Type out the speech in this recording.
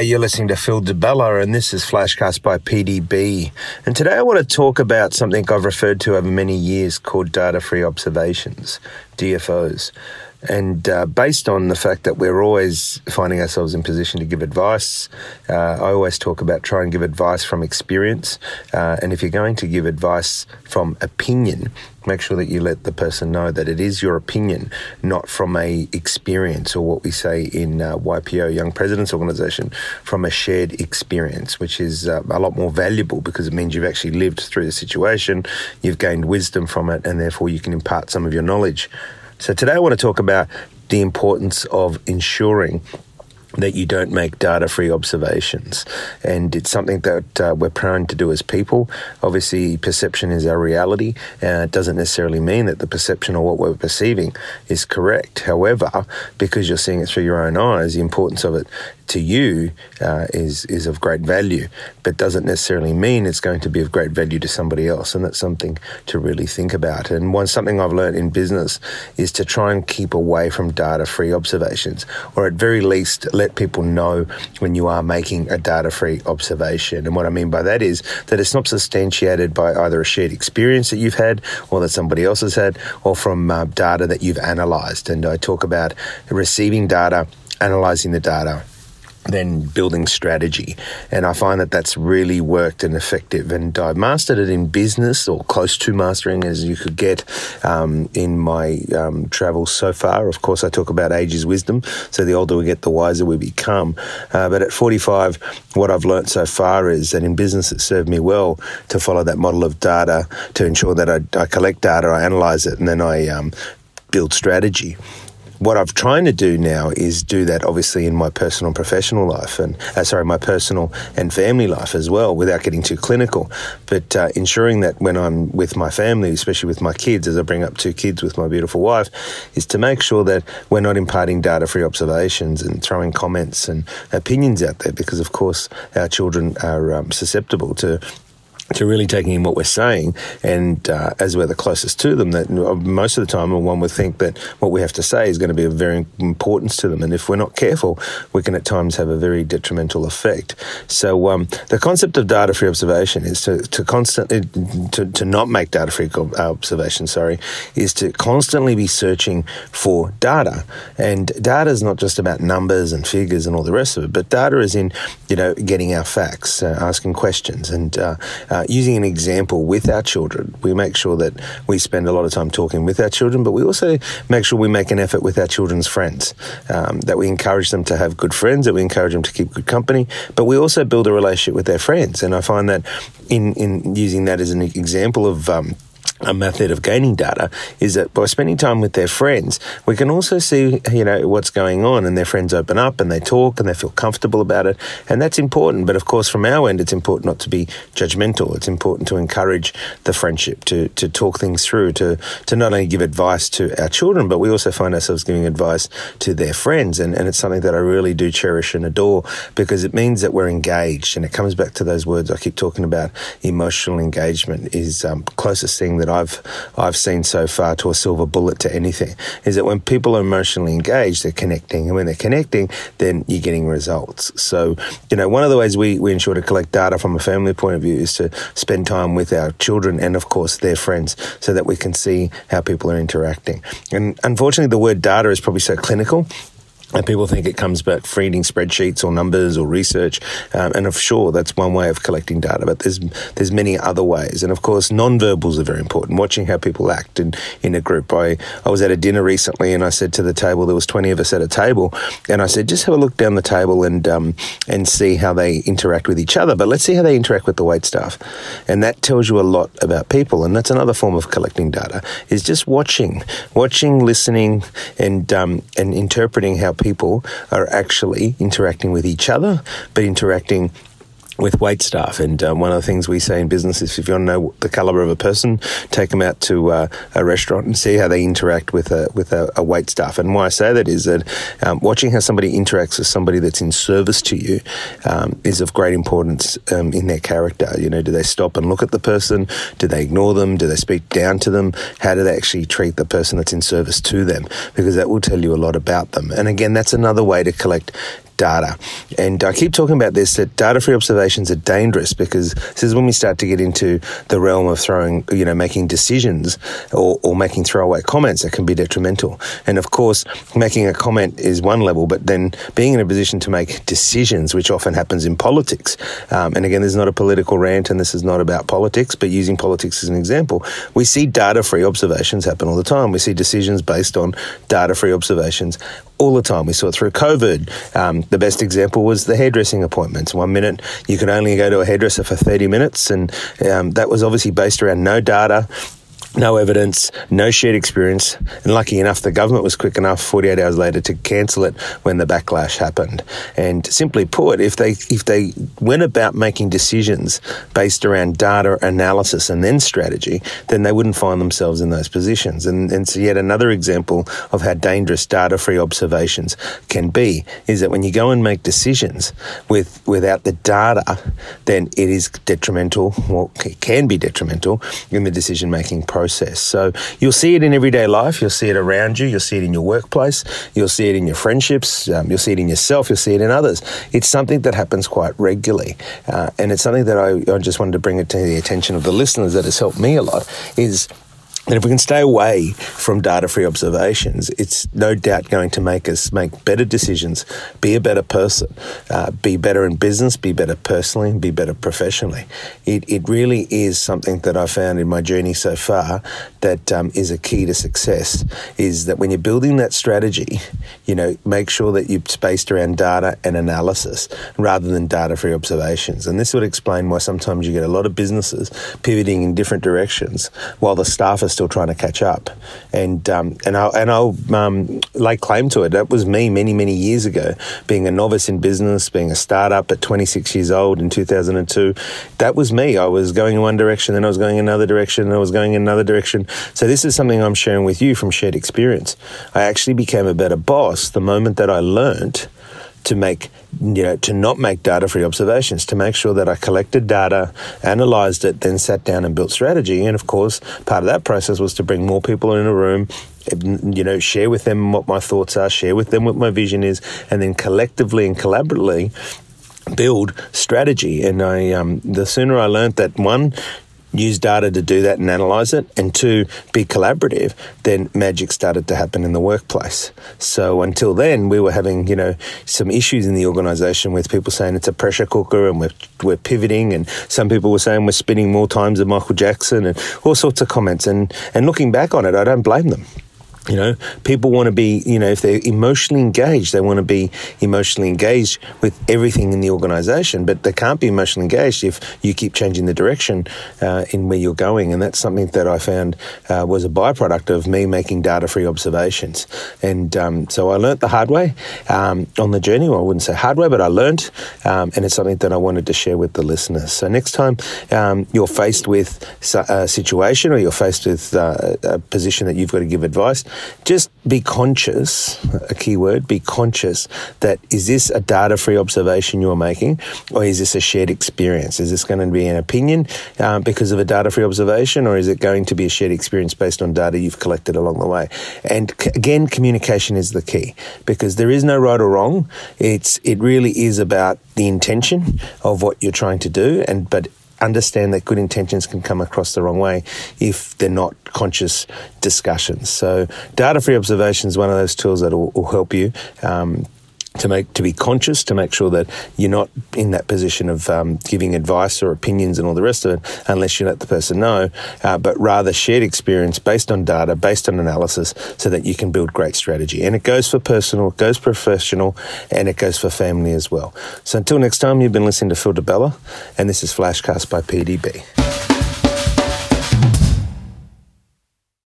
You're listening to Phil DeBella, and this is Flashcast by PDB. And today I want to talk about something I've referred to over many years called data free observations, DFOs. And uh, based on the fact that we're always finding ourselves in position to give advice, uh, I always talk about try and give advice from experience. Uh, and if you're going to give advice from opinion, make sure that you let the person know that it is your opinion, not from a experience or what we say in uh, YPO, Young Presidents Organization, from a shared experience, which is uh, a lot more valuable because it means you've actually lived through the situation, you've gained wisdom from it, and therefore you can impart some of your knowledge. So today I want to talk about the importance of ensuring that you don't make data free observations. And it's something that uh, we're prone to do as people. Obviously, perception is our reality. Uh, it doesn't necessarily mean that the perception or what we're perceiving is correct. However, because you're seeing it through your own eyes, the importance of it to you uh, is is of great value, but doesn't necessarily mean it's going to be of great value to somebody else, and that's something to really think about. And one something I've learned in business is to try and keep away from data-free observations, or at very least let people know when you are making a data-free observation. And what I mean by that is that it's not substantiated by either a shared experience that you've had, or that somebody else has had, or from uh, data that you've analysed. And I talk about receiving data, analysing the data then building strategy. And I find that that's really worked and effective. And I've mastered it in business or close to mastering as you could get um, in my um, travels so far. Of course, I talk about age is wisdom. So the older we get, the wiser we become. Uh, but at 45, what I've learned so far is that in business, it served me well to follow that model of data to ensure that I, I collect data, I analyze it, and then I um, build strategy what I'm trying to do now is do that obviously in my personal and professional life and uh, sorry my personal and family life as well without getting too clinical. But uh, ensuring that when I'm with my family especially with my kids as I bring up two kids with my beautiful wife is to make sure that we're not imparting data free observations and throwing comments and opinions out there because of course our children are um, susceptible to to really taking in what we're saying, and uh, as we're the closest to them, that most of the time one would think that what we have to say is going to be of very importance to them, and if we're not careful, we can at times have a very detrimental effect. So um, the concept of data-free observation is to, to constantly to, to not make data-free observation. Sorry, is to constantly be searching for data, and data is not just about numbers and figures and all the rest of it, but data is in you know getting our facts, uh, asking questions, and uh, uh using an example with our children. We make sure that we spend a lot of time talking with our children, but we also make sure we make an effort with our children's friends, um, that we encourage them to have good friends, that we encourage them to keep good company, but we also build a relationship with their friends. And I find that in, in using that as an example of um, a method of gaining data is that by spending time with their friends, we can also see, you know, what's going on and their friends open up and they talk and they feel comfortable about it. And that's important. But of course, from our end, it's important not to be judgmental. It's important to encourage the friendship, to, to talk things through, to, to not only give advice to our children, but we also find ourselves giving advice to their friends. And, and it's something that I really do cherish and adore because it means that we're engaged. And it comes back to those words I keep talking about. Emotional engagement is um, closest thing that I've I've seen so far to a silver bullet to anything is that when people are emotionally engaged, they're connecting, and when they're connecting, then you're getting results. So you know, one of the ways we we ensure to collect data from a family point of view is to spend time with our children and of course their friends, so that we can see how people are interacting. And unfortunately, the word data is probably so clinical and people think it comes back feeding spreadsheets or numbers or research, um, and of sure that's one way of collecting data. But there's there's many other ways, and of course non-verbals are very important. Watching how people act in, in a group. I I was at a dinner recently, and I said to the table there was twenty of us at a table, and I said just have a look down the table and um, and see how they interact with each other. But let's see how they interact with the wait staff, and that tells you a lot about people. And that's another form of collecting data is just watching, watching, listening, and um, and interpreting how people are actually interacting with each other, but interacting with wait staff. And uh, one of the things we say in business is if you want to know the caliber of a person, take them out to uh, a restaurant and see how they interact with a with a, a wait staff. And why I say that is that um, watching how somebody interacts with somebody that's in service to you um, is of great importance um, in their character. You know, do they stop and look at the person? Do they ignore them? Do they speak down to them? How do they actually treat the person that's in service to them? Because that will tell you a lot about them. And again, that's another way to collect data. And I keep talking about this that data free observations are dangerous because this is when we start to get into the realm of throwing, you know, making decisions or, or making throwaway comments that can be detrimental. And of course, making a comment is one level, but then being in a position to make decisions, which often happens in politics. Um, and again, this is not a political rant and this is not about politics, but using politics as an example, we see data free observations happen all the time. We see decisions based on data free observations all the time. We saw it through COVID. Um, the best example was the hairdressing appointments. One minute you could only go to a hairdresser for 30 minutes, and um, that was obviously based around no data no evidence, no shared experience, and lucky enough, the government was quick enough 48 hours later to cancel it when the backlash happened. And simply put, if they if they went about making decisions based around data analysis and then strategy, then they wouldn't find themselves in those positions. And, and so yet another example of how dangerous data-free observations can be is that when you go and make decisions with without the data, then it is detrimental, or it can be detrimental in the decision-making process process. So you'll see it in everyday life. You'll see it around you. You'll see it in your workplace. You'll see it in your friendships. Um, you'll see it in yourself. You'll see it in others. It's something that happens quite regularly. Uh, and it's something that I, I just wanted to bring it to the attention of the listeners that has helped me a lot is and if we can stay away from data free observations, it's no doubt going to make us make better decisions, be a better person, uh, be better in business, be better personally, and be better professionally. It, it really is something that I found in my journey so far that um, is a key to success is that when you're building that strategy, you know, make sure that you're spaced around data and analysis rather than data free observations. And this would explain why sometimes you get a lot of businesses pivoting in different directions while the staff are still trying to catch up. And um, and I'll, and I'll um, lay claim to it. That was me many many years ago, being a novice in business, being a startup at 26 years old in 2002. That was me. I was going in one direction, then I was going in another direction, and I was going in another direction. So this is something I'm sharing with you from shared experience. I actually became a better boss the moment that I learned to make you know to not make data free observations to make sure that I collected data analyzed it then sat down and built strategy. And of course part of that process was to bring more people in a room you know share with them what my thoughts are share with them what my vision is and then collectively and collaboratively build strategy. And I um, the sooner I learned that one use data to do that and analyze it, and two, be collaborative, then magic started to happen in the workplace. So until then, we were having, you know, some issues in the organization with people saying it's a pressure cooker and we're, we're pivoting, and some people were saying we're spinning more times than Michael Jackson, and all sorts of comments. And, and looking back on it, I don't blame them. You know, people want to be, you know, if they're emotionally engaged, they want to be emotionally engaged with everything in the organization, but they can't be emotionally engaged if you keep changing the direction uh, in where you're going. And that's something that I found uh, was a byproduct of me making data free observations. And um, so I learnt the hard way um, on the journey. Well, I wouldn't say hard way, but I learnt, um, and it's something that I wanted to share with the listeners. So next time um, you're faced with a situation or you're faced with uh, a position that you've got to give advice, just be conscious, a key word, be conscious that is this a data free observation you're making or is this a shared experience? Is this going to be an opinion uh, because of a data free observation or is it going to be a shared experience based on data you've collected along the way? And c- again, communication is the key because there is no right or wrong. It's, it really is about the intention of what you're trying to do and, but understand that good intentions can come across the wrong way if they're not conscious discussions. So, data free observation is one of those tools that will, will help you. Um, to make to be conscious to make sure that you're not in that position of um, giving advice or opinions and all the rest of it unless you let the person know uh, but rather shared experience based on data based on analysis so that you can build great strategy. And it goes for personal it goes professional and it goes for family as well. So until next time you've been listening to Phil DeBella and this is Flashcast by PDB